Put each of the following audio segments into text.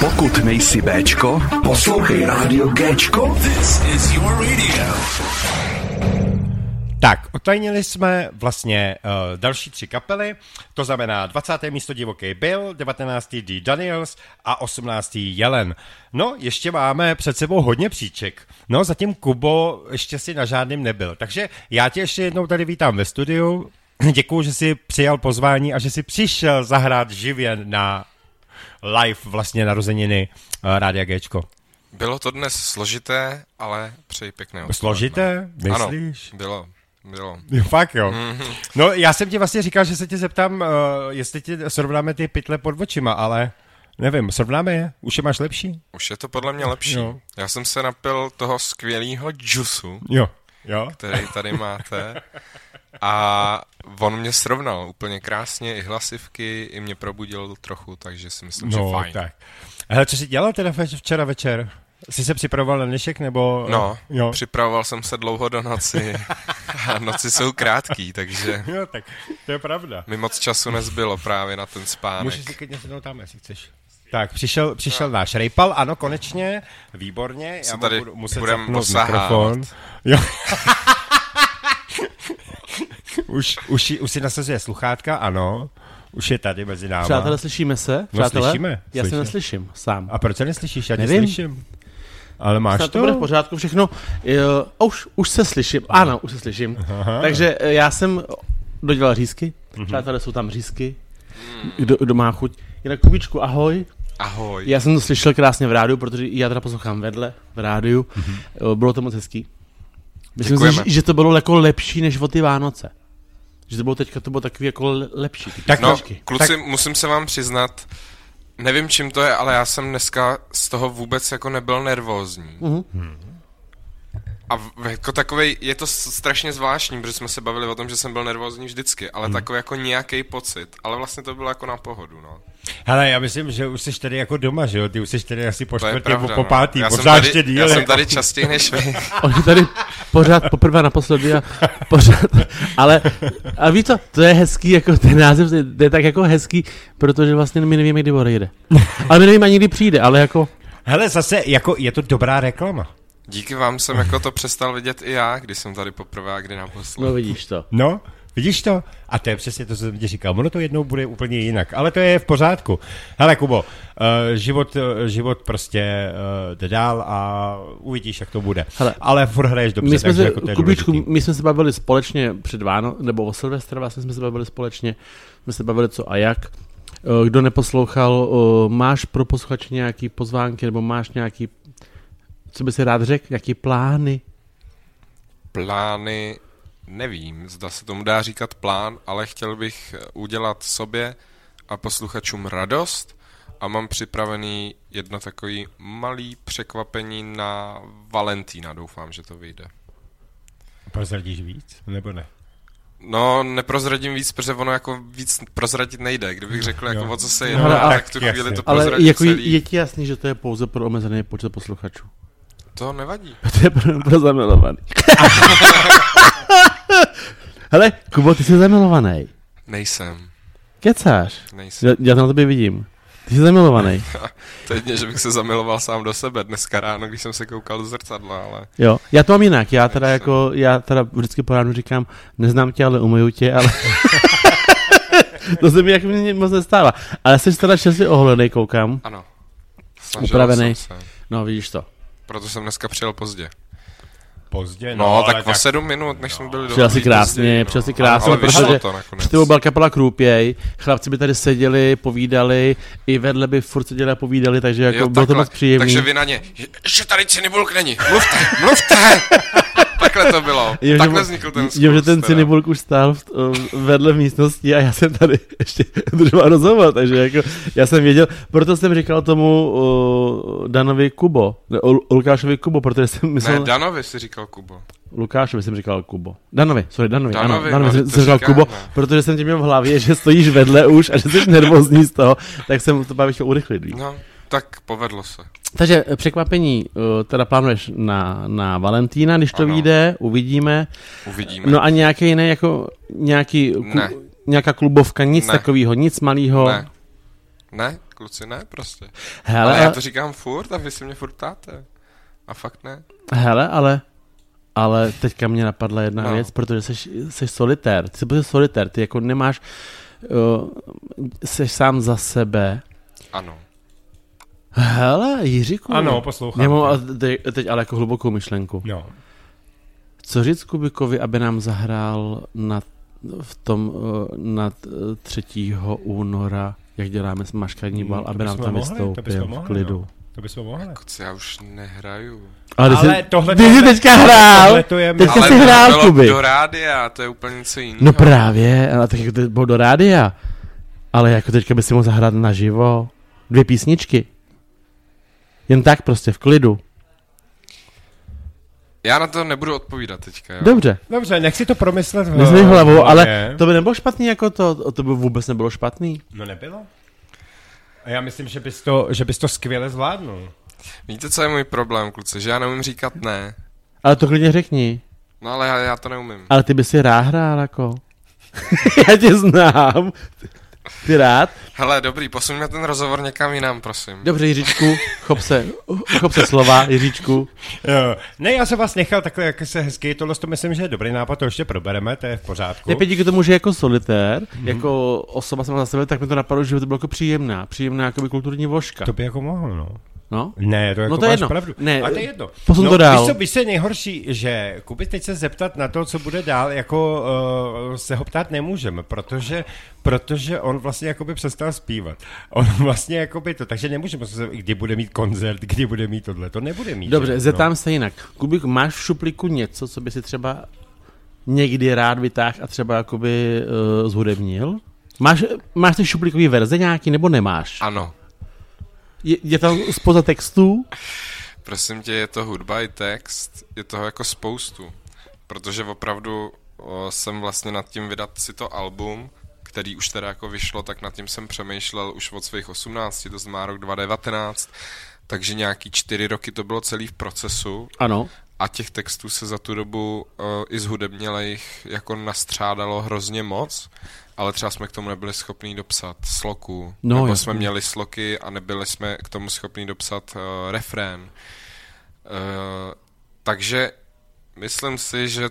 Pokud nejsi Bčko, poslouchej rádio Gčko. This is your radio. Tak, otajnili jsme vlastně uh, další tři kapely, to znamená 20. místo Divoký Bill, 19. D. Daniels a 18. Jelen. No, ještě máme před sebou hodně příček. No, zatím Kubo ještě si na žádným nebyl. Takže já tě ještě jednou tady vítám ve studiu. Děkuji, že jsi přijal pozvání a že jsi přišel zahrát živě na live vlastně narozeniny uh, Rádia Gčko. Bylo to dnes složité, ale přeji pěkné odpoledne. Složité? Myslíš? Ano, bylo. Bylo. Jo, fakt jo. Mm-hmm. No já jsem ti vlastně říkal, že se tě zeptám, uh, jestli ti srovnáme ty pytle pod očima, ale nevím, srovnáme je? Už je máš lepší? Už je to podle mě lepší. Jo. Já jsem se napil toho skvělého džusu, jo. Jo. který tady máte. A on mě srovnal úplně krásně, i hlasivky, i mě probudil trochu, takže si myslím, no, že fajn. Tak. Hele, co jsi dělal teda včera večer? Jsi se připravoval na dnešek, nebo... No, jo. připravoval jsem se dlouho do noci a noci jsou krátký, takže... Jo, tak to je pravda. Mi moc času nezbylo právě na ten spánek. Můžeš si klidně sednout tam, jestli chceš. Tak, přišel, přišel náš Rejpal, ano, konečně, výborně. Já tady budu muset budem mikrofon. Jo. už, už, už si nasazuje sluchátka, ano. Už je tady mezi námi. Přátelé, slyšíme se? No, Přátelé? No, slyšíme. Já se neslyším sám. A proč se neslyšíš? Já Nevím. slyším. Ale máš Snad to? to bude v pořádku všechno. Jo, už, už se slyším. Ano, už se slyším. Aha. Takže eh, já jsem dodělal řízky. Mm-hmm. Přátelé, jsou tam řízky. Kdo, kdo má chuť. Jinak Kubičku, ahoj. Ahoj. Já jsem to slyšel krásně v rádiu, protože já teda poslouchám vedle v rádiu. Mm-hmm. Bylo to moc hezký. Myslím si, že to bylo jako lepší než o ty Vánoce. Že to bylo teďka, to bylo takový jako lepší. Tak no, kluci, tak... musím se vám přiznat, nevím čím to je, ale já jsem dneska z toho vůbec jako nebyl nervózní. Uh-huh. A jako takový je to strašně zvláštní, protože jsme se bavili o tom, že jsem byl nervózní vždycky, ale hmm. takový jako nějaký pocit, ale vlastně to bylo jako na pohodu, no. Hele, já myslím, že už jsi tady jako doma, že jo? Ty už jsi tady asi po čtvrtě, po, po no. pátý, no. možná ještě díl. Já jsem tady častěji než vy. On tady pořád poprvé naposledy a pořád, ale a víš co, to je hezký, jako ten název to je tak jako hezký, protože vlastně my nevíme, kdy odejde. Ale my nevíme ani, kdy přijde, ale jako... Hele, zase, jako je to dobrá reklama. Díky vám jsem jako to přestal vidět i já, když jsem tady poprvé a kdy naposled. No vidíš to. No, Vidíš to? A to je přesně to, co jsem ti říkal. Ono to jednou bude úplně jinak, ale to je v pořádku. Hele, Kubo, uh, život, uh, život prostě uh, jde dál a uvidíš, jak to bude. Hele, ale furt hraješ dobře, my jsme takže se, jako to je Kubičku, my jsme se bavili společně před Váno, nebo o Silvestra vlastně jsme se bavili společně, jsme se bavili co a jak. Kdo neposlouchal, máš pro posluchače nějaký pozvánky, nebo máš nějaký, co by si rád řekl, jaký plány? Plány nevím, zda se tomu dá říkat plán, ale chtěl bych udělat sobě a posluchačům radost a mám připravený jedno takový malý překvapení na Valentína. Doufám, že to vyjde. Prozradíš víc, nebo ne? No, neprozradím víc, protože ono jako víc prozradit nejde. Kdybych řekl, jako o co se jedná, no, tak tu chvíli to Ale jako celý. je ti jasný, že to je pouze pro omezený počet posluchačů. To nevadí. To je pro, pro zamilovaný. Hele, Kubo, ty jsi zamilovaný. Nejsem. Kecáš? Nejsem. Já, já to na tobě vidím. Ty jsi zamilovaný. to je že bych se zamiloval sám do sebe dneska ráno, když jsem se koukal do zrcadla, ale... Jo, já to mám jinak, já teda jako, já teda vždycky po ránu říkám, neznám tě, ale umyju tě, ale... to se mi jako mě moc nestává. Ale jsi teda časy oholený, koukám. Ano. Upravený. No, vidíš to. Proto jsem dneska přijel pozdě. Pozdě, no, no tak o tak... sedm minut, než jsme byli Přijel si krásně, pozdě, no. přijel si krásně, ale, protože před tebou byl kapela Krůpěj, chlapci by tady seděli, povídali, i vedle by furt seděli a povídali, takže jako jo, bylo to moc příjemné. Takže vy na ně, že tady Cinibulk není, mluvte, mluvte! Takhle to bylo. Jo, Takhle vznikl ten Jo, že ten Cinibulk už stál v, vedle v místnosti a já jsem tady ještě držel rozhovor, takže jako já jsem věděl, proto jsem říkal tomu uh, Danovi Kubo, ne, Lukášovi Kubo, protože jsem myslel... Ne, Danovi si říkal Kubo. Lukášovi jsem říkal Kubo. Danovi, sorry, Danovi, Danovi ano, Danovi no, jsem říkal Kubo, ne. protože jsem tě měl v hlavě, že stojíš vedle už a že jsi nervózní z toho, tak jsem to právě chtěl urychlit. No, tak povedlo se. Takže eh, překvapení uh, teda plánuješ na, na Valentína, když to ano. vyjde, uvidíme. Uvidíme. No a nějaký jiný, jako nějaký, ne. nějaká klubovka, nic takového, nic malého. Ne. Ne, kluci, ne, prostě. Hele, ale já to říkám furt a vy si mě furt ptáte. A fakt ne. hele, ale, ale teďka mě napadla jedna No. věc, protože jsi, jsi solitér, ty jsi prostě solitér, ty jako nemáš, uh, jsi sám za sebe. Ano. Hele, Jiříku. Ano, poslouchám Já mám teď, teď ale jako hlubokou myšlenku. No. Co říct Kubikovi, aby nám zahrál na, v tom uh, na 3. února, jak děláme maškarní bal, Mm, to aby nám tam vystoupil v mohli, klidu. no. To bychom mohli. Kuci, já už nehraju. Ale, ty Ale jsi, tohle- ty jsi teďka hrál. tohle to je- Teďka Ale jsi to hrál, bylo Kuby. do rádia, to je úplně něco jiného. No právě, ale tak jako to bylo do rádia. Ale jako teďka by si mohl zahrát naživo dvě písničky. Jen tak prostě, v klidu. Já na to nebudu odpovídat teďka, jo. Dobře, Dobře, nech si to promyslet v myslíš hlavou, v ale hlavě. to by nebylo špatný jako to, to by vůbec nebylo špatný. No nebylo? A já myslím, že bys to, že bys to skvěle zvládnul. Víte, co je můj problém, kluci? Že já neumím říkat ne. Ale to klidně řekni. No ale já, já to neumím. Ale ty by si rád hrál jako. Já tě znám. Ty rád? Hele, dobrý, posuňme ten rozhovor někam jinam, prosím. Dobře, Jiříčku, chop se, chop se slova, Jiříčku. Jo. Ne, já jsem vás nechal takhle, jak se hezky, tohle to myslím, že je dobrý nápad, to ještě probereme, to je v pořádku. Nepět díky tomu, že jako solitér, mm-hmm. jako osoba sama za sebe, tak mi to napadlo, že by to bylo jako příjemná, příjemná jakoby kulturní vložka. To by jako mohlo, no. No? Ne, to jako No to je máš jedno. pravdu. Ne, a to je jedno. posun no, to dál. Víš, co, víš, co je nejhorší, že Kuby teď se zeptat na to, co bude dál, jako uh, se ho ptát nemůžeme, protože, protože on vlastně jakoby přestal zpívat. On vlastně jakoby to, takže nemůžeme se, kdy bude mít koncert, kdy bude mít tohle, to nebude mít. Dobře, že? zeptám se jinak. Kubík, máš v šuplíku něco, co by si třeba někdy rád vytáhl a třeba jakoby uh, zhudebnil? Máš, máš ty šuplíkový verze nějaký, nebo nemáš? Ano. Je, je tam spoza textů? Prosím tě, je to hudba i text, je toho jako spoustu. Protože opravdu o, jsem vlastně nad tím vydat si to album, který už teda jako vyšlo, tak nad tím jsem přemýšlel už od svých 18, to znamená rok 2019, takže nějaký čtyři roky to bylo celý v procesu Ano. A těch textů se za tu dobu uh, i zhudebnělejch jako nastřádalo hrozně moc, ale třeba jsme k tomu nebyli schopní dopsat sloku, No, nebo jasně. jsme měli sloky a nebyli jsme k tomu schopní dopsat uh, refrén. Uh, takže myslím si, že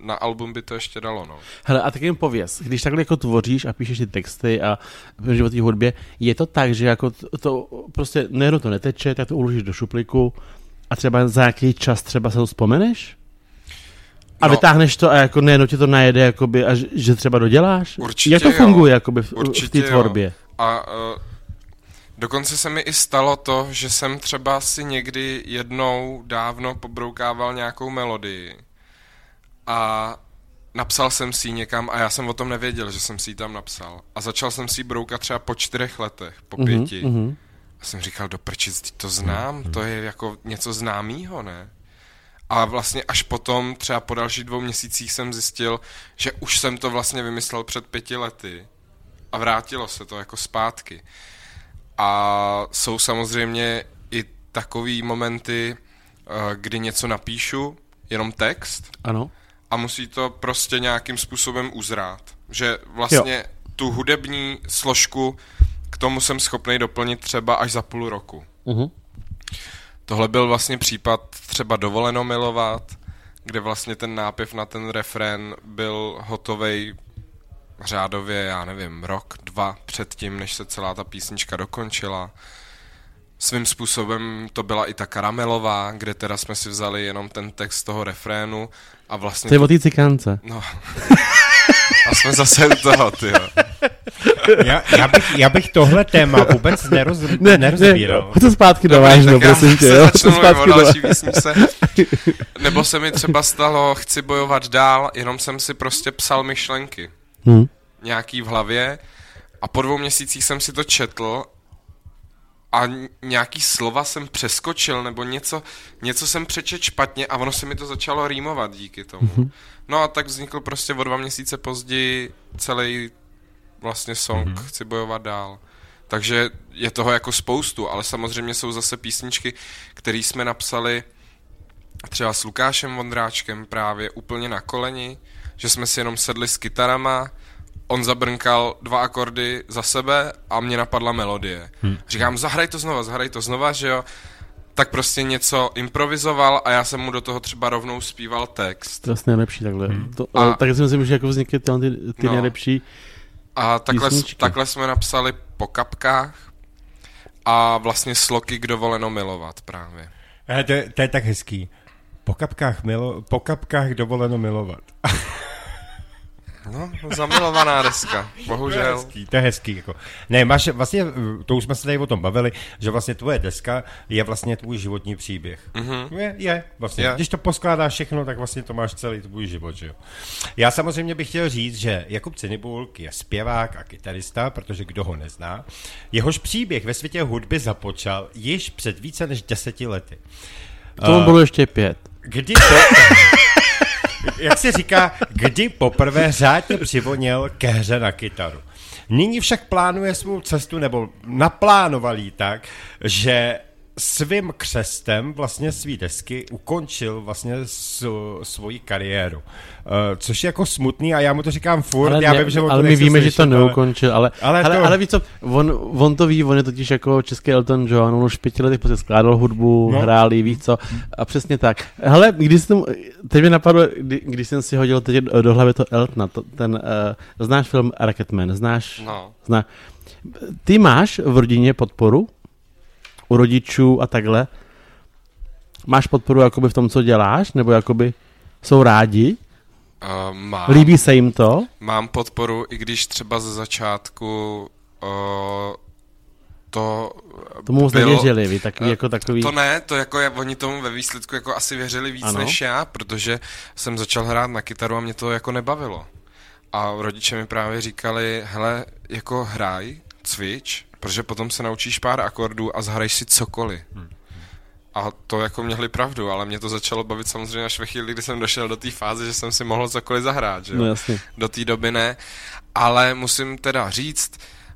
na album by to ještě dalo, no. Hele, a tak jim pověz, když takhle jako tvoříš a píšeš ty texty a píšeš o té hudbě, je to tak, že jako to, to prostě nejenom to neteče, tak to uložíš do šuplíku a třeba za nějaký čas třeba se to vzpomeneš? A No. vytáhneš to a jako nejenom ti to najede, jakoby, a že, třeba doděláš? Určitě Jak to jo. funguje jakoby v, v Určitě té jo. tvorbě? A uh, dokonce se mi i stalo to, že jsem třeba si někdy jednou dávno pobroukával nějakou melodii a napsal jsem si ji někam a já jsem o tom nevěděl, že jsem si ji tam napsal. A začal jsem si ji broukat třeba po čtyřech letech, po pěti. mhm. Jsem říkal, do prčic, to znám, to je jako něco známýho, ne? A vlastně až potom, třeba po dalších dvou měsících jsem zjistil, že už jsem to vlastně vymyslel před pěti lety a vrátilo se to jako zpátky. A jsou samozřejmě i takový momenty, eh, kdy něco napíšu, jenom text, Ano. a musí to prostě nějakým způsobem uzrát. Že vlastně jo. tu hudební složku k tomu jsem schopný doplnit třeba až za půl roku. Mhm. Tohle byl vlastně případ třeba Dovoleno milovat, kde vlastně ten nápěv na ten refrén byl hotovej řádově, já nevím, rok, dva předtím, než se celá ta písnička dokončila. Svým způsobem to byla i ta Karamelová, kde teda jsme si vzali jenom ten text toho refrénu a vlastně... To je o té cikánce. No. A jsme zase u toho, ty Já, já, bych, já bych tohle téma vůbec neroz, Ne, nerozbíral. ne, to zpátky do já prosím tě, se jo. To zpátky do další písničce. Nebo se mi třeba stalo, chci bojovat dál, jenom jsem si prostě psal myšlenky. Hm. Nějaký v hlavě a po dvou měsících jsem si to četl a nějaký slova jsem přeskočil, nebo něco, něco jsem přečet špatně a ono se mi to začalo rýmovat díky tomu. Mhm. No a tak vznikl prostě o dva měsíce později celý vlastně song Mhm. Chci bojovat dál. Takže je toho jako spoustu, ale samozřejmě jsou zase písničky, které jsme napsali třeba s Lukášem Vondráčkem právě úplně na koleni, že jsme si jenom sedli s kytarama on zabrnkal dva akordy za sebe a mě napadla melodie. Hmm. Říkám, zahraj to znova, zahraj to znova, že jo. Tak prostě něco improvizoval a já jsem mu do toho třeba rovnou zpíval text. To je vlastně nejlepší takhle. Hmm. To, a, tak si myslím, že jako vznikly ty, ty, ty no. nejlepší A takhle, takhle jsme napsali po kapkách a vlastně sloky k dovoleno milovat právě. A to, to je tak hezký. Po kapkách, milo, po kapkách dovoleno milovat. No, zamilovaná deska, bohužel. To je hezký, to je hezký. Jako. Ne, máš, vlastně, to už jsme se tady o tom bavili, že vlastně tvoje deska je vlastně tvůj životní příběh. Mm-hmm. Je, je, vlastně. Je. Když to poskládáš všechno, tak vlastně to máš celý tvůj život, že jo. Já samozřejmě bych chtěl říct, že Jakub Cinibulk je zpěvák a kytarista, protože kdo ho nezná, jehož příběh ve světě hudby započal již před více než deseti lety. To uh, bylo ještě pět. Kdy to... jak se říká, kdy poprvé řádně přivonil ke hře na kytaru. Nyní však plánuje svou cestu, nebo naplánoval jí tak, že svým křestem vlastně svý desky ukončil vlastně svoji kariéru. Uh, což je jako smutný a já mu to říkám furt, ale já ne, vím, že on Ale my víme, slyšet, že to neukončil, ale, ale, ale, to... ale víš co, on, on to ví, on je totiž jako český Elton John, on už pěti letech prostě skládal hudbu, no. hrál víš co, a přesně tak. Hele, když jsem, teď mi napadlo, kdy, když jsem si hodil teď do hlavy to Eltona, to, ten, uh, znáš film Rocketman, znáš? No. Zná, ty máš v rodině podporu? U rodičů a takhle, máš podporu jakoby v tom, co děláš, nebo jakoby jsou rádi? Uh, mám. Líbí se jim to? Mám podporu, i když třeba ze začátku uh, to Tomu moc bylo, nevěřili, vy takový, uh, jako takový... To ne, to jako je, oni tomu ve výsledku jako asi věřili víc ano. než já, protože jsem začal hrát na kytaru a mě to jako nebavilo. A rodiče mi právě říkali, hele, jako hraj, cvič, protože potom se naučíš pár akordů a zahraješ si cokoliv. Hmm. A to jako měli pravdu, ale mě to začalo bavit samozřejmě až ve chvíli, kdy jsem došel do té fáze, že jsem si mohl cokoliv zahrát, že jo? No jasně. Do té doby ne. Ale musím teda říct,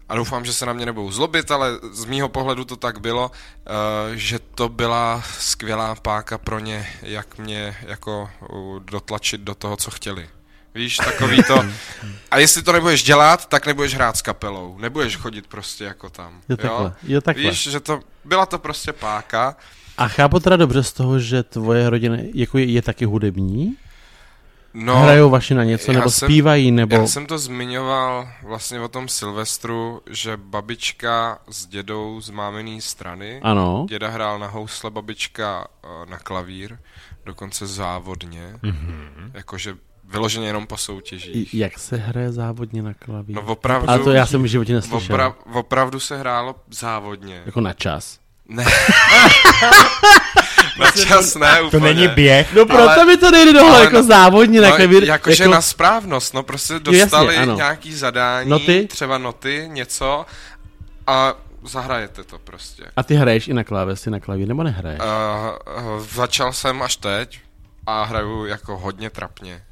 a doufám, že se na mě nebudou zlobit, ale z mýho pohledu to tak bylo, uh, že to byla skvělá páka pro ně, jak mě jako dotlačit do toho, co chtěli. Víš, takový to. A jestli to nebudeš dělat, tak nebudeš hrát s kapelou. Nebudeš chodit prostě jako tam. Jo, takhle. Jo? Jo, takhle. Víš, že to, byla to prostě páka. A chápu teda dobře z toho, že tvoje rodina jako je, je taky hudební? No, Hrajou vaši na něco, nebo jsem, zpívají, nebo... Já jsem to zmiňoval vlastně o tom Silvestru, že babička s dědou z mámený strany. Ano. Děda hrál na housle, babička eh, na klavír, dokonce závodně. Mm-hmm. Jakože Vyloženě jenom po soutěžích. Jak se hraje závodně na klavír? No opravdu... A to já jsem v životě neslyšel. Opra, opravdu se hrálo závodně. Jako na čas? Ne. na čas ne úplně. To není běh. No proto ale, mi to nejde dohle jako závodně na no, klavír. Jakože jako... na správnost, no prostě dostali jasně, nějaký zadání, noty? třeba noty, něco a zahrajete to prostě. A ty hraješ i na klávesi, na klavír, nebo nehraješ? Uh, uh, začal jsem až teď a hraju jako hodně trapně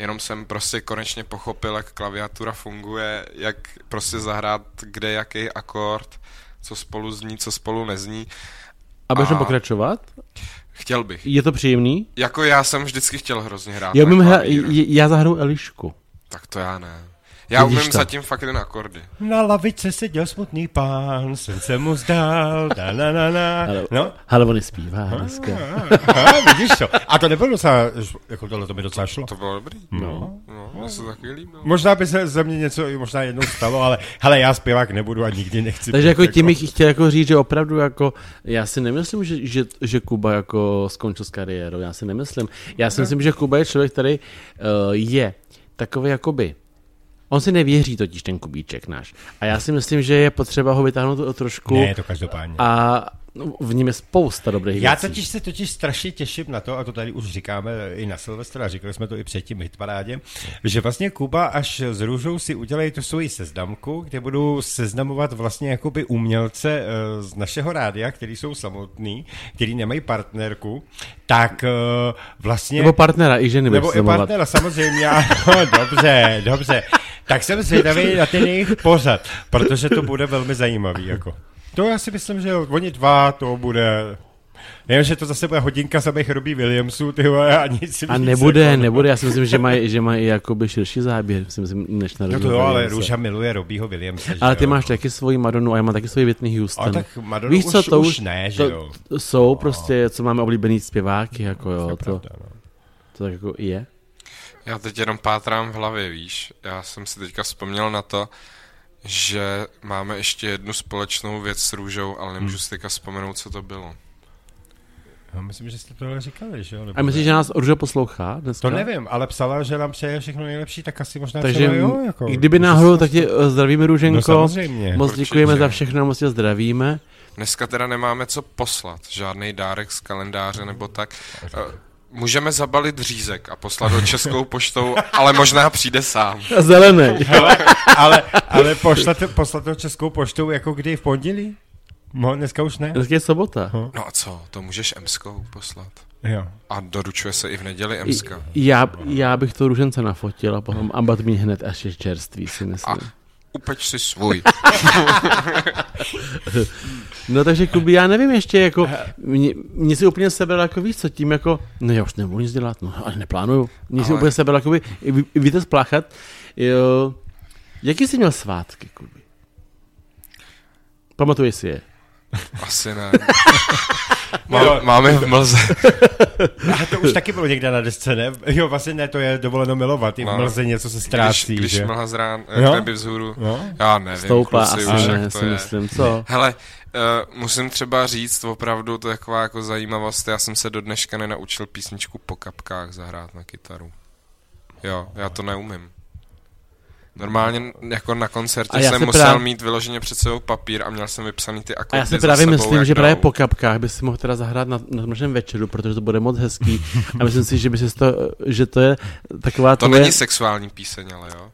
jenom jsem prostě konečně pochopil, jak klaviatura funguje, jak prostě zahrát kde jaký akord, co spolu zní, co spolu nezní. A budeš a... pokračovat? Chtěl bych. Je to příjemný? Jako já jsem vždycky chtěl hrozně hrát. Já, hra, já zahraju Elišku. Tak to já ne. Já Vidíš umím to? zatím fakt jen akordy. Na lavice seděl smutný pán, sen se mu zdál, da na na na. Ale, no? ale on zpívá dneska. A, vidíš to. A to nebylo docela, jako tohle to mi docela šlo. To bylo dobrý. No. no, no se taky líbilo. Možná by se ze mě něco možná jednou stalo, ale hele, já zpěvák nebudu a nikdy nechci. Takže jako tím bych chtěl jako říct, že opravdu jako, já si nemyslím, že, že, že Kuba jako skončil s kariérou, já si nemyslím. Já si myslím, že Kuba je člověk, který uh, je takový jakoby On si nevěří totiž ten kubíček náš. A já si myslím, že je potřeba ho vytáhnout trošku. Ne, to každopádně. A No, v ním je spousta dobrých Já věcí. totiž se totiž strašně těším na to, a to tady už říkáme i na Silvestra, říkali jsme to i předtím hitparádě, že vlastně Kuba až s Růžou si udělají tu svoji seznamku, kde budou seznamovat vlastně jakoby umělce eh, z našeho rádia, který jsou samotní, který nemají partnerku, tak eh, vlastně... Nebo partnera, i ženy Nebo i partnera, samozřejmě, ano, dobře, dobře. Tak jsem zvědavý na ten jejich pořad, protože to bude velmi zajímavý, jako. To já si myslím, že oni dva, to bude Nevím, že to zase bude hodinka samých Robbie Williamsů, ty vole, a nic A nebude, jako, no. nebude, já si myslím, že mají, že mají jakoby širší záběr, si myslím, než na No to jo, ale. Růža miluje Robbieho Williamse, že Ale ty jo? máš taky svoji Madonu a já mám taky svoji Whitney Houston. Ale tak Madonna Víš co, už, to už ne, že to, jo? to jsou prostě, co máme oblíbený zpěváky, jako jo, to, pravda, no. to tak jako je. Já teď jenom pátrám v hlavě, víš. Já jsem si teďka vzpomněl na to, že máme ještě jednu společnou věc s Růžou, ale nemůžu si teďka vzpomenout, co to bylo. No, myslím, že jste tohle říkali, že jo? Nebo A myslíš, ne? že nás Růža poslouchá dneska? To nevím, ale psala, že nám přeje všechno nejlepší, tak asi možná Takže třeba jo, jako. kdyby náhodou, tak tě eh, zdravíme Růženko. No samozřejmě. Moc Určitě. děkujeme za všechno, moc tě zdravíme. Dneska teda nemáme co poslat, žádný dárek z kalendáře nebo tak. Můžeme zabalit řízek a poslat ho českou poštou, ale možná přijde sám. A zelený. Hele, ale, ale poslat, poslat to českou poštou jako kdy v pondělí? No, dneska už ne? Dneska je sobota. No a co, to můžeš emskou poslat. Jo. A doručuje se i v neděli emska. Já, já bych to růžence nafotil a potom ambat mi hned až je čerstvý, si myslím. A upeč si svůj. No takže Kubi, já nevím ještě, jako, mě, mě si úplně sebral, jako víš co, tím jako, no já už nebudu nic dělat, no ale neplánuju. Mě si Ale- úplně sebral, jako vy, víte spláchat. Jo, jaký jsi měl svátky, Kubi? Pamatuješ si je? Asi ne. Má, máme v mlze. A to už taky bylo někde na desce, ne? Jo, vlastně ne, to je dovoleno milovat. I v No. mlze něco se Když, ztrácí, když že? mlha z rán, Jo? vzhůru. No. Já nevím, Stoupá kluci, asi už ne, jak to si je. myslím, co? Hele, uh, musím třeba říct opravdu, to je taková jako zajímavost, já jsem se do dneška nenaučil písničku po kapkách zahrát na kytaru. Jo, já to neumím. Normálně jako na A koncertě já jsem musel právě- mít vyloženě před sebou papír a měl jsem vypsaný ty A akordy já si právě sebou, myslím, že právě po kapkách by si mohl teda zahrát na, na našem večeru, protože to bude moc hezký. A myslím si, že by si to, že to je taková To tvoje, není sexuální píseň, ale jo.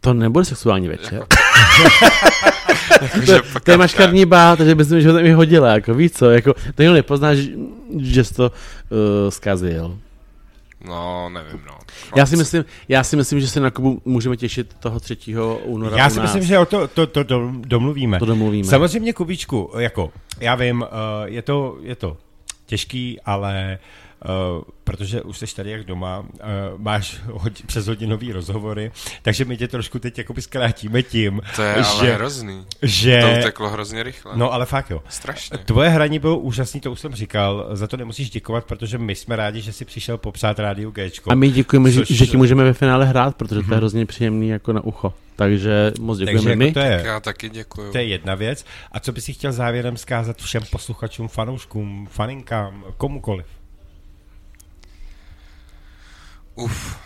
to nebude sexuální večer. Jako- po To je maškarní bá, takže myslím, že ho tam i hodila, jako víš co, jako, to jenom nepoznáš, že jsi to uh, zkazil. No, nevím, no. Já si, myslím, já si myslím, že se na Kubu můžeme těšit toho 3. února Já si myslím, že o to, to, to, to domluvíme. To domluvíme. Samozřejmě, Kubičku, jako, já vím, uh, je, to, je to těžký, ale uh, protože už jsi tady jak doma, uh, máš hod, přes hodinový rozhovory, takže my tě trošku teď jakoby zkrátíme tím, To je ale že, hrozný. že To uteklo hrozně rychle. no ale fakt jo. Strašně. Tvoje hraní bylo úžasný, to už jsem říkal, za to nemusíš děkovat, protože my jsme rádi, že jsi přišel popřát rádiu Gčko. A my děkujeme, že, Což- že ti můžeme ve finále hrát, protože to je hrozně příjemný jako na ucho. Takže moc děkujeme Takže my. jako to je, Já taky děkuju. To je jedna věc. A co bys si chtěl závěrem zkázat všem posluchačům, fanouškům, faninkám, komukoliv? Uf,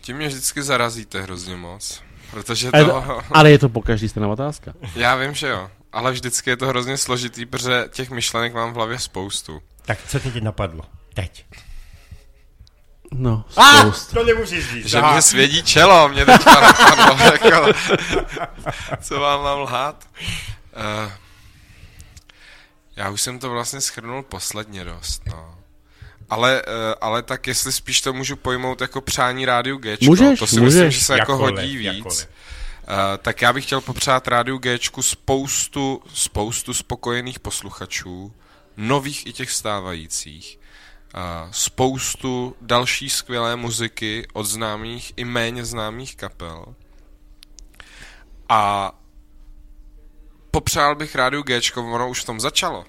tím mě vždycky zarazíte hrozně moc. Protože Ale, to, to, ale je to po každý stejná otázka. já vím, že jo, ale vždycky je to hrozně složitý, protože těch myšlenek mám v hlavě spoustu. Tak co tě teď napadlo? Teď. No, Ah, spoust. to nemůžeš říct. Že mě svědí čelo, mě teď napadlo, jako, co vám mám lhát? Uh, já už jsem to vlastně schrnul posledně dost, no. Ale, uh, ale tak jestli spíš to můžu pojmout jako přání rádiu Můžeš, to si myslím, můžeš. že se jako Jakkoliv, hodí víc. jakkoliv. Uh, tak já bych chtěl popřát rádiu Gčku spoustu, spoustu spokojených posluchačů, nových i těch stávajících. Uh, spoustu další skvělé muziky od známých i méně známých kapel. A popřál bych rádiu Gčko, ono už v tom začalo, uh,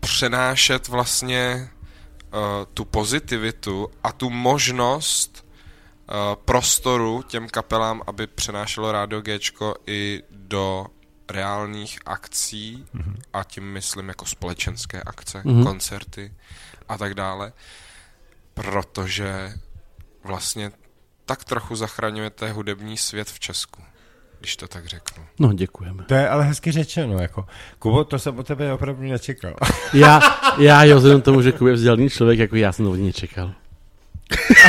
přenášet vlastně tu pozitivitu a tu možnost uh, prostoru těm kapelám, aby přenášelo rádio Gčko i do reálných akcí mm-hmm. a tím myslím jako společenské akce, mm-hmm. koncerty a tak dále, protože vlastně tak trochu zachraňujete hudební svět v Česku, když to tak řeknu. No, děkujeme. To je ale hezky řečeno, jako. Kubo, to jsem od tebe opravdu nečekal. Já, já jo, vzhledem k tomu, že Kuba je vzdělaný člověk, jako já jsem to od něj čekal.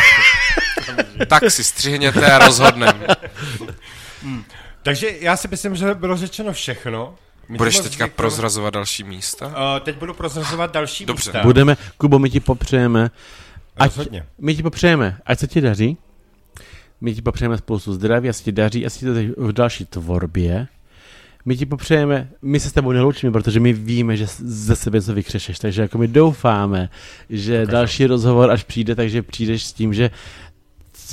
tak si střihněte a rozhodneme. Takže já si myslím, že bylo řečeno všechno. My Budeš teďka děkujeme. prozrazovat další místa? Uh, teď budu prozrazovat další Dobře. místa. Budeme, Kubo, my ti popřejeme, ať, Rozhodně. my ti popřejeme, ať se ti daří, my ti popřejeme spoustu zdraví, ať se ti daří, se ti daří v další tvorbě, my ti popřejeme, my se s tebou neloučíme, protože my víme, že ze sebe něco vykřešeš, takže jako my doufáme, že okay. další rozhovor, až přijde, takže přijdeš s tím, že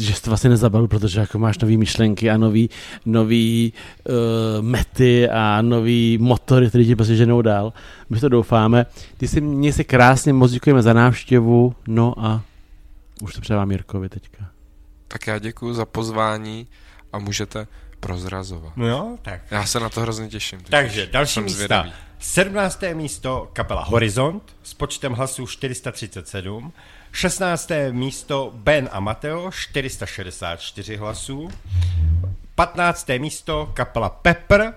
že jsi to vlastně nezabalil, protože jako máš nové myšlenky a nový, nový uh, mety a nový motory, které ti prostě ženou dál. My to doufáme. Ty si mě se krásně moc děkujeme za návštěvu, no a už to předávám Jirkovi teďka. Tak já děkuji za pozvání a můžete prozrazovat. No jo, tak. Já se na to hrozně těším. Takže další místa. Zvědavý. 17. místo kapela Horizont s počtem hlasů 437. 16. místo Ben a Mateo 464 hlasů. 15. místo kapela Pepper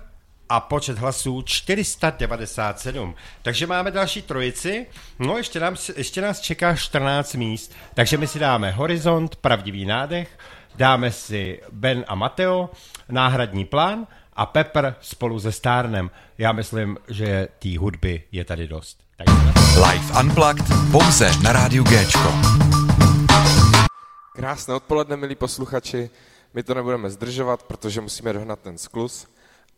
a počet hlasů 497. Takže máme další trojici. No, ještě, nám, ještě nás čeká 14 míst. Takže my si dáme Horizont, Pravdivý nádech, dáme si Ben a Mateo, náhradní plán a Pepper spolu se Stárnem. Já myslím, že té hudby je tady dost. Live Unplugged pouze na rádiu Géčko. Krásné odpoledne, milí posluchači. My to nebudeme zdržovat, protože musíme dohnat ten sklus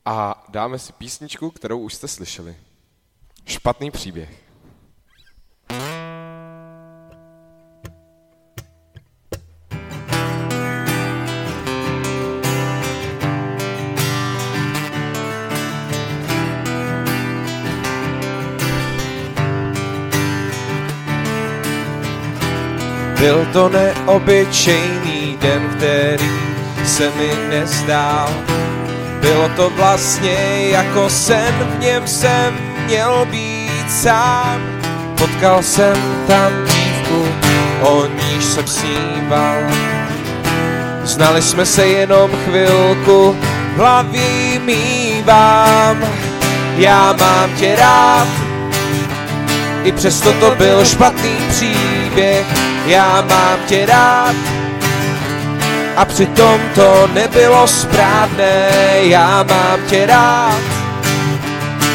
a dáme si písničku, kterou už jste slyšeli. Špatný příběh. Byl to neobyčejný den, který se mi nezdál. Bylo to vlastně jako sen, v něm jsem měl být sám. Potkal jsem tam dívku, o níž jsem sníval. Znali jsme se jenom chvilku, v hlavě mývám. Já mám tě rád, i přesto to byl špatný příběh já mám tě rád a přitom to nebylo správné, já mám tě rád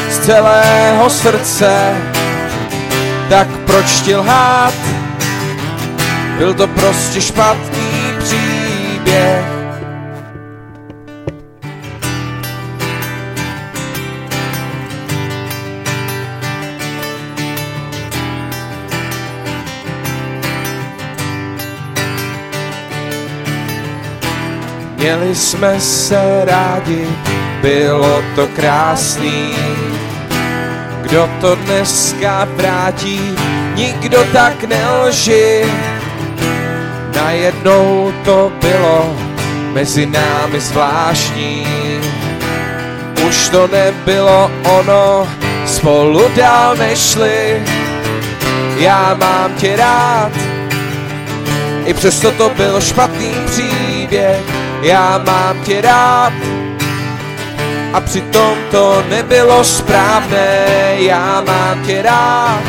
z celého srdce, tak proč ti lhát? Byl to prostě špatný Měli jsme se rádi, bylo to krásný. Kdo to dneska vrátí, nikdo tak nelži. Najednou to bylo mezi námi zvláštní. Už to nebylo ono, spolu dál nešli. Já mám tě rád, i přesto to byl špatný příběh já mám tě rád. A přitom to nebylo správné, já mám tě rád.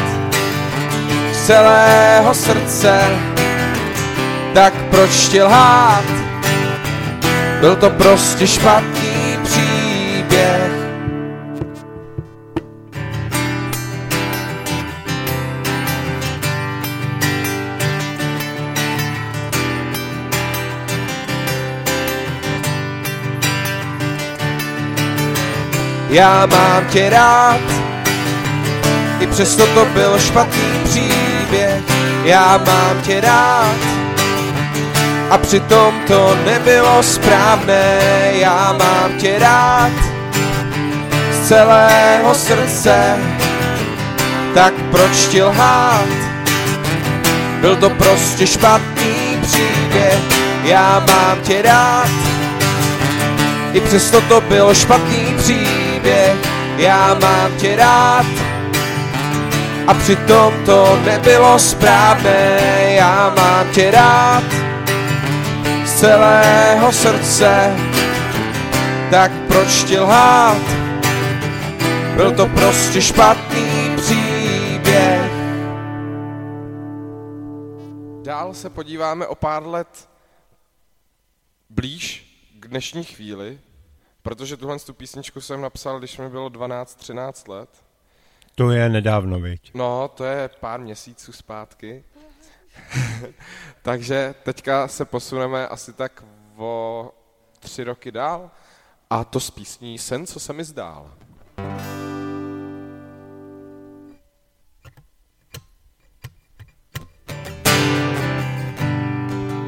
Z celého srdce, tak proč tě lhát? Byl to prostě špatný já mám tě rád. I přesto to byl špatný příběh, já mám tě rád. A přitom to nebylo správné, já mám tě rád. Z celého srdce, tak proč ti lhát? Byl to prostě špatný příběh, já mám tě rád. I přesto to byl špatný příběh, příběh, já mám tě rád. A přitom to nebylo správné, já mám tě rád. Z celého srdce, tak proč ti lhát? Byl to prostě špatný příběh. Dál se podíváme o pár let blíž k dnešní chvíli, Protože tuhle tu písničku jsem napsal, když mi bylo 12-13 let. To je nedávno, viď? No, to je pár měsíců zpátky. Takže teďka se posuneme asi tak o tři roky dál a to z písní Sen, co se mi zdál.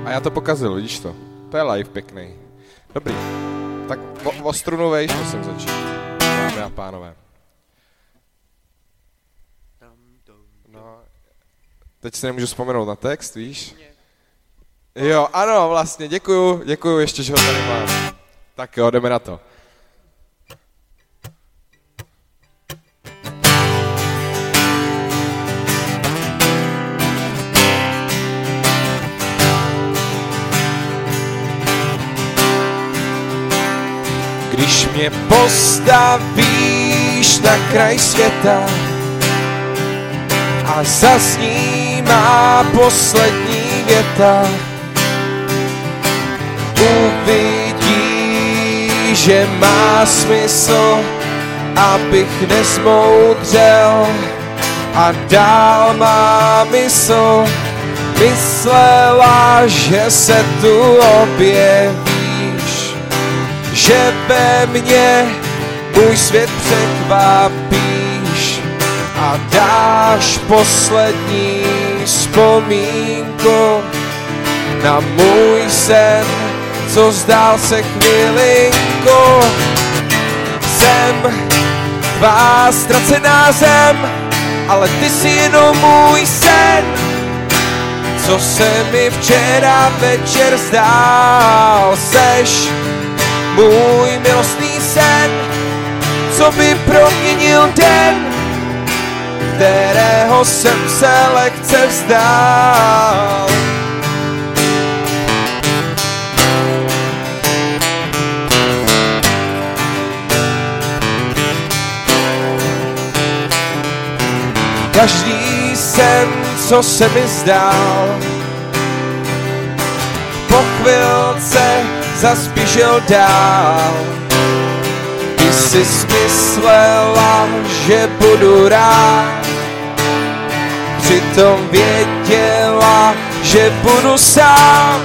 A já to pokazil, vidíš to? To je live pěkný. Dobrý. Tak o, o strunu vejš musím začít. Dámy a pánové. No, teď si nemůžu vzpomenout na text, víš? Jo, ano, vlastně, děkuju, děkuju ještě, že ho tady mám. Tak jo, jdeme na to. Když mě postavíš na kraj světa a zazní má poslední věta, uvidí, že má smysl, abych nezmoudřel a dál má mysl. Myslela, že se tu objevíš, že ve mně můj svět překvapíš a dáš poslední vzpomínku na můj sen, co zdál se chvilinku. Jsem tvá ztracená zem, ale ty jsi jenom můj sen, co se mi včera večer zdál. Seš můj milostný sen, co by proměnil den, kterého jsem se lehce vzdál. Každý sen, co se mi zdál, po chvilce zas běžel dál. Ty jsi smyslela, že budu rád, přitom věděla, že budu sám.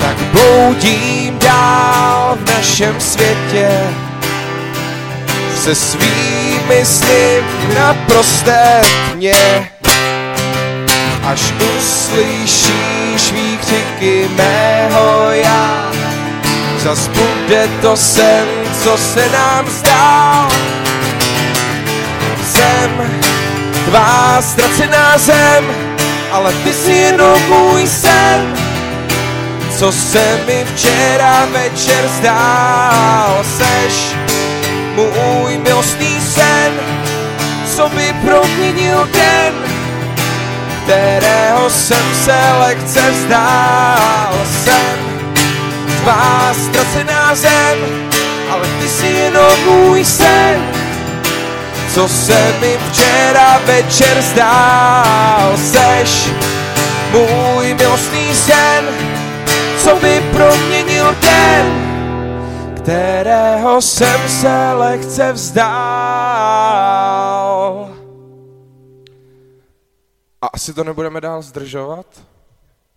Tak bloudím dál v našem světě, se svými sny naprosté tmě. Až uslyšíš výkřiky mého já, zas bude to sen, co se nám zdál. Zem, tvá ztracená zem, ale ty jsi jenom můj sen, co se mi včera večer zdál. Seš můj milostný sen, co by proměnil den, kterého jsem se lehce vzdál. Jsem tvá ztracená zem, ale ty jsi jenom můj sen, co se mi včera večer zdál. Seš můj milostný sen, co by proměnil den, kterého jsem se lehce vzdál. A asi to nebudeme dál zdržovat?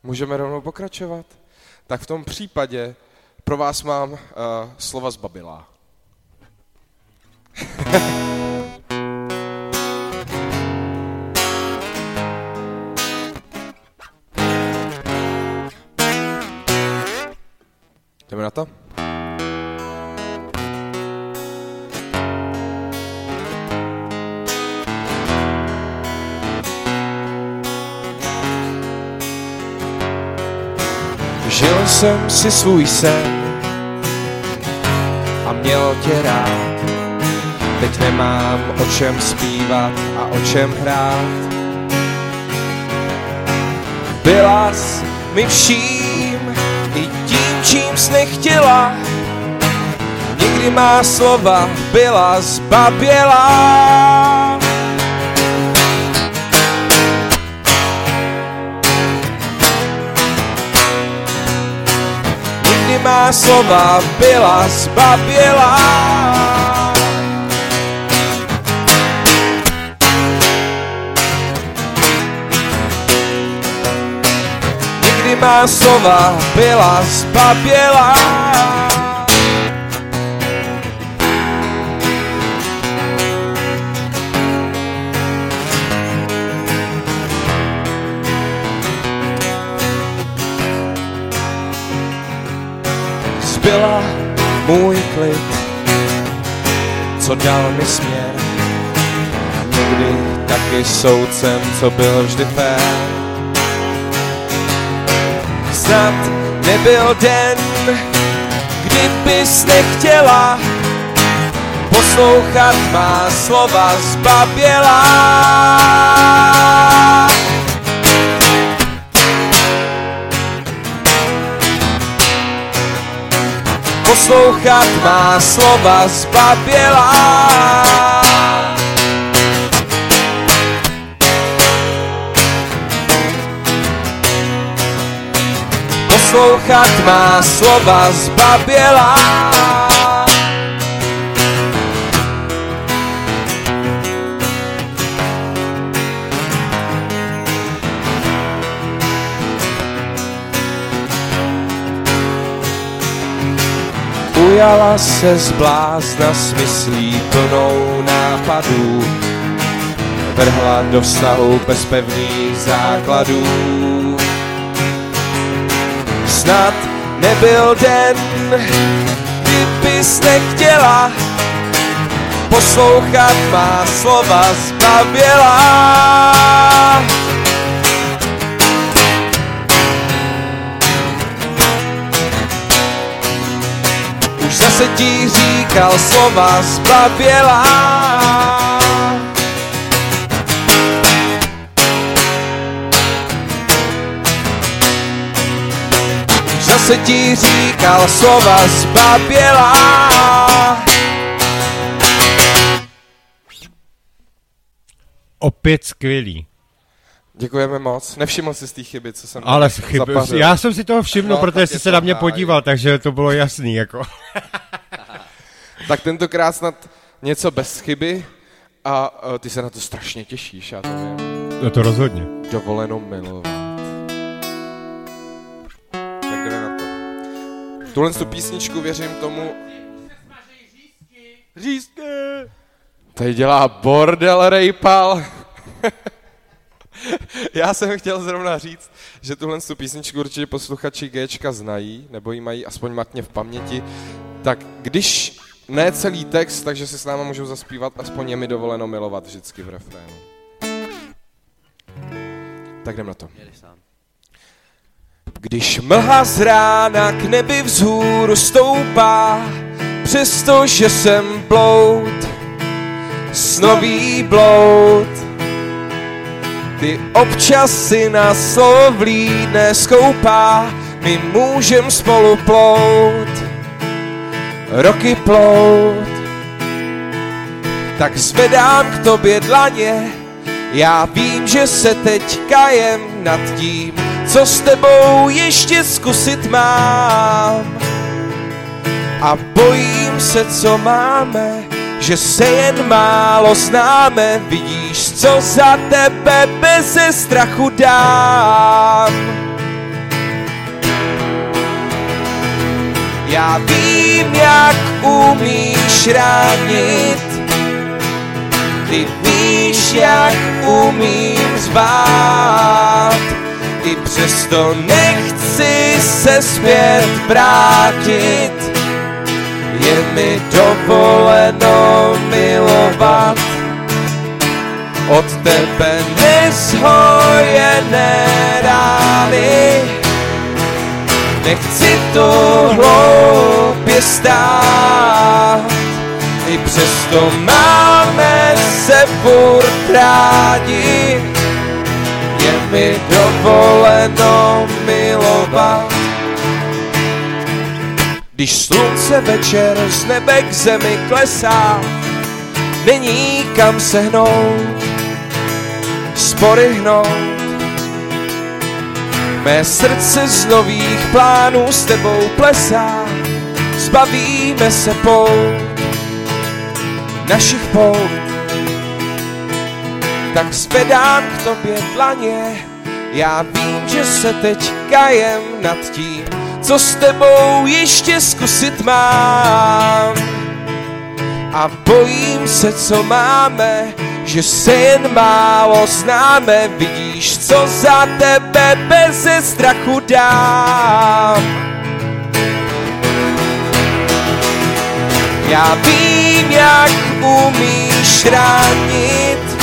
Můžeme rovnou pokračovat? Tak v tom případě pro vás mám uh, slova z Babila. Jdeme na to? Žil jsem si svůj sen a měl tě rád. Teď nemám o čem zpívat a o čem hrát. Byla jsi mi vším i tím, čím jsi nechtěla. Nikdy má slova byla zbabělá. Má slova byla zbabělá. Nikdy má slova byla zbabělá. Můj klid, co dal mi směr. Někdy taky soudcem, co byl vždy fér. Snad nebyl den, kdybys nechtěla poslouchat má slova zbabělá. Poslouchat má slova zbabělá. Poslouchat má slova zbabělá. Ujala se z blázna s myslí plnou nápadů, vrhla do vztahu bez pevných základů. Snad nebyl den, kdybys nechtěla poslouchat má slova zbabělá. Už zase ti říkal slova zbabělá. Už zase ti říkal slova zbabělá. Opět skvělý. Děkujeme moc. Nevšiml jsi z té chyby, co jsem Ale chyb... zapařil. já jsem si toho všiml, No, protože jsi se na mě podíval, takže to bylo jasný, jako. Tak tentokrát snad něco bez chyby a uh, ty se na to strašně těšíš, já to vím. No to rozhodně. Dovoleno milovat. Tak jdeme na to. Tuhle tu písničku věřím tomu... Řízky! Tady dělá bordel Rejpal. Já jsem chtěl zrovna říct, že tuhle tu písničku určitě posluchači Gčka znají, nebo ji mají aspoň matně v paměti. Tak když ne celý text, takže si s náma můžou zaspívat, aspoň je mi dovoleno milovat vždycky v refrénu. Tak jdem na to. Když mlha z rána k nebi vzhůru stoupá, přestože jsem bloud, snový bloud, ty občas si na slovo vlídne skoupá, my můžem spolu plout, roky plout. Tak zvedám k tobě dlaně, já vím, že se teď kajem nad tím, co s tebou ještě zkusit mám. A bojím se, co máme, že se jen málo známe, vidíš, co za tebe bez strachu dám. Já vím, jak umíš ránit, ty víš, jak umím zvát, i přesto nechci se zpět vrátit. Je mi dovoleno milovat od tebe nezhojené rány. Nechci to hloupě stát, i přesto máme se furt rádi. Je mi dovoleno milovat. Když slunce večer z nebe k zemi klesá, není kam se hnout, spory hnout. Mé srdce z nových plánů s tebou plesá, zbavíme se pout, našich pout. Tak zvedám k tobě dlaně, já vím, že se teď kajem nad tím, co s tebou ještě zkusit mám. A bojím se, co máme, že se jen málo známe, vidíš, co za tebe bez strachu dám. Já vím, jak umíš ránit,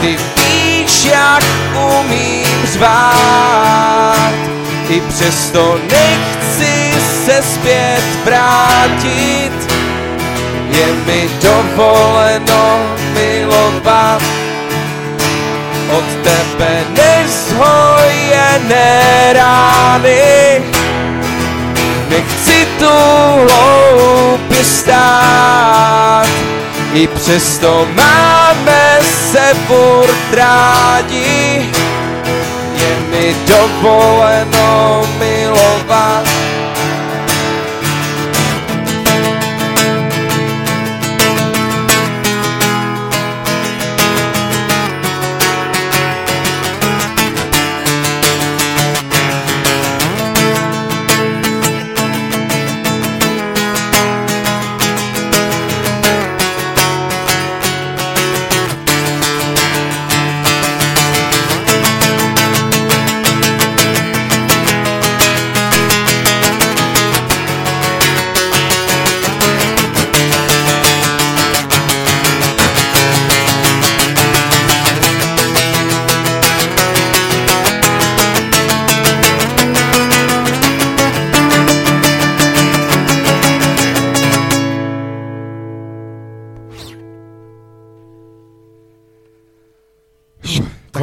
ty víš, jak umím zvát. I přesto nechci se zpět vrátit, je mi dovoleno milovat od tebe nezhojené rány. Nechci tu hloupě stát, i přesto máme se furt rádi. Mi dovoleno milovat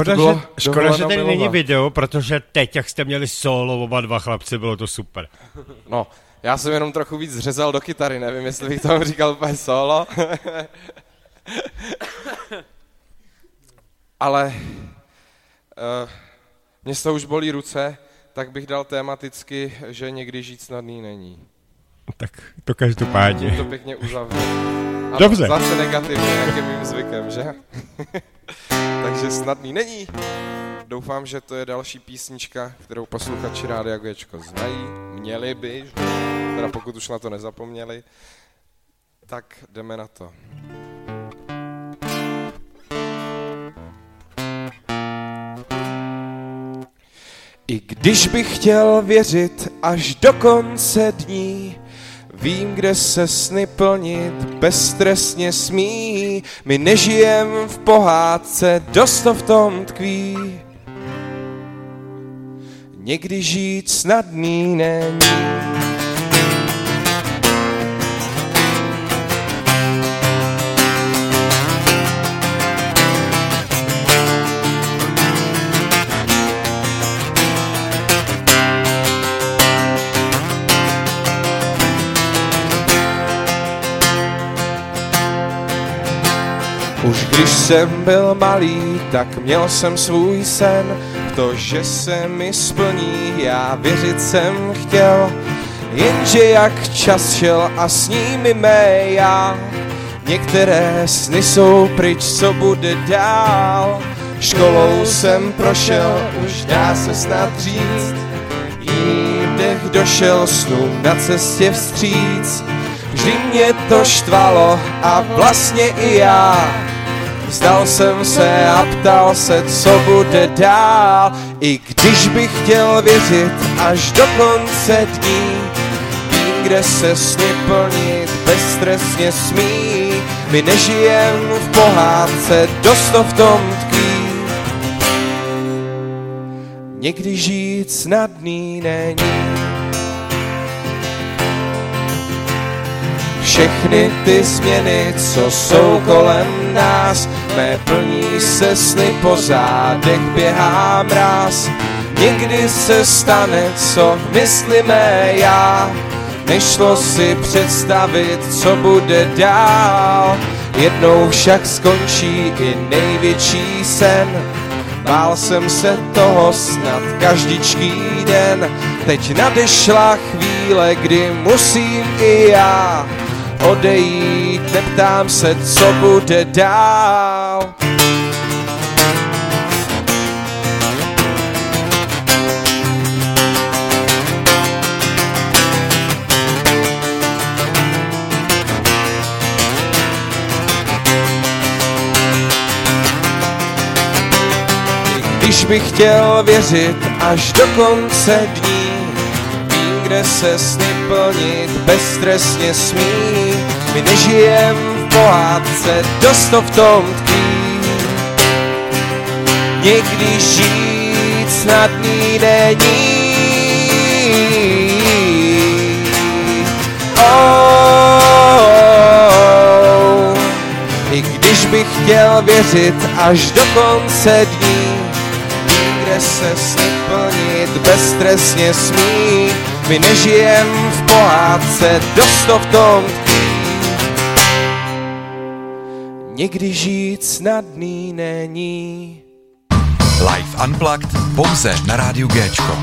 Škoda, bylo že, škoda, že tady není video, protože teď, jak jste měli solo oba dva chlapci, bylo to super. No, já jsem jenom trochu víc zřezal do kytary, nevím, jestli bych tomu říkal úplně solo. Ale uh, mě z toho už bolí ruce, tak bych dal tematicky, že někdy žít snadný není. Tak to každopádně. To pěkně uzavřu. A Dobře. Zase negativně, jak je mým zvykem, že? Takže snadný není. Doufám, že to je další písnička, kterou posluchači Rádia Gečko znají. Měli by, teda pokud už na to nezapomněli. Tak jdeme na to. I když bych chtěl věřit až do konce dní, Vím, kde se sny plnit beztrestně smí. My nežijem v pohádce, dost to v tom tkví. Někdy žít snadný není. Když jsem byl malý, tak měl jsem svůj sen, to, že se mi splní, já věřit jsem chtěl, jenže jak čas šel a s nimi mé já, některé sny jsou pryč, co bude dál. Školou jsem prošel, už dá se snad říct, jiný dech došel snu na cestě vstříc. Vždy mě to štvalo a vlastně i já Vzdal jsem se a ptal se, co bude dál. I když bych chtěl věřit až do konce dní Vím, kde se sny plnit bezstresně smí. My nežijem v pohádce, dost to v tom tkví. Někdy žít snadný není Všechny ty změny, co jsou kolem nás, mé plní se sny po zádech běhá mráz. Někdy se stane, co myslíme já, nešlo si představit, co bude dál. Jednou však skončí i největší sen, Bál jsem se toho snad každičký den, teď nadešla chvíle, kdy musím i já odejít, neptám se, co bude dál. Když bych chtěl věřit až do konce dní, vím, kde se sny plnit bezstresně smí. My nežijem v pohádce, dost to v tom tkví. Někdy žít snadný není. Oh, I když bych chtěl věřit až do konce dní, kde se sny plnit bezstresně smí. My nežijem v pohádce, dost to v tom tkví. Někdy žít snadný není. Live Unplugged pouze na rádiu Géčko.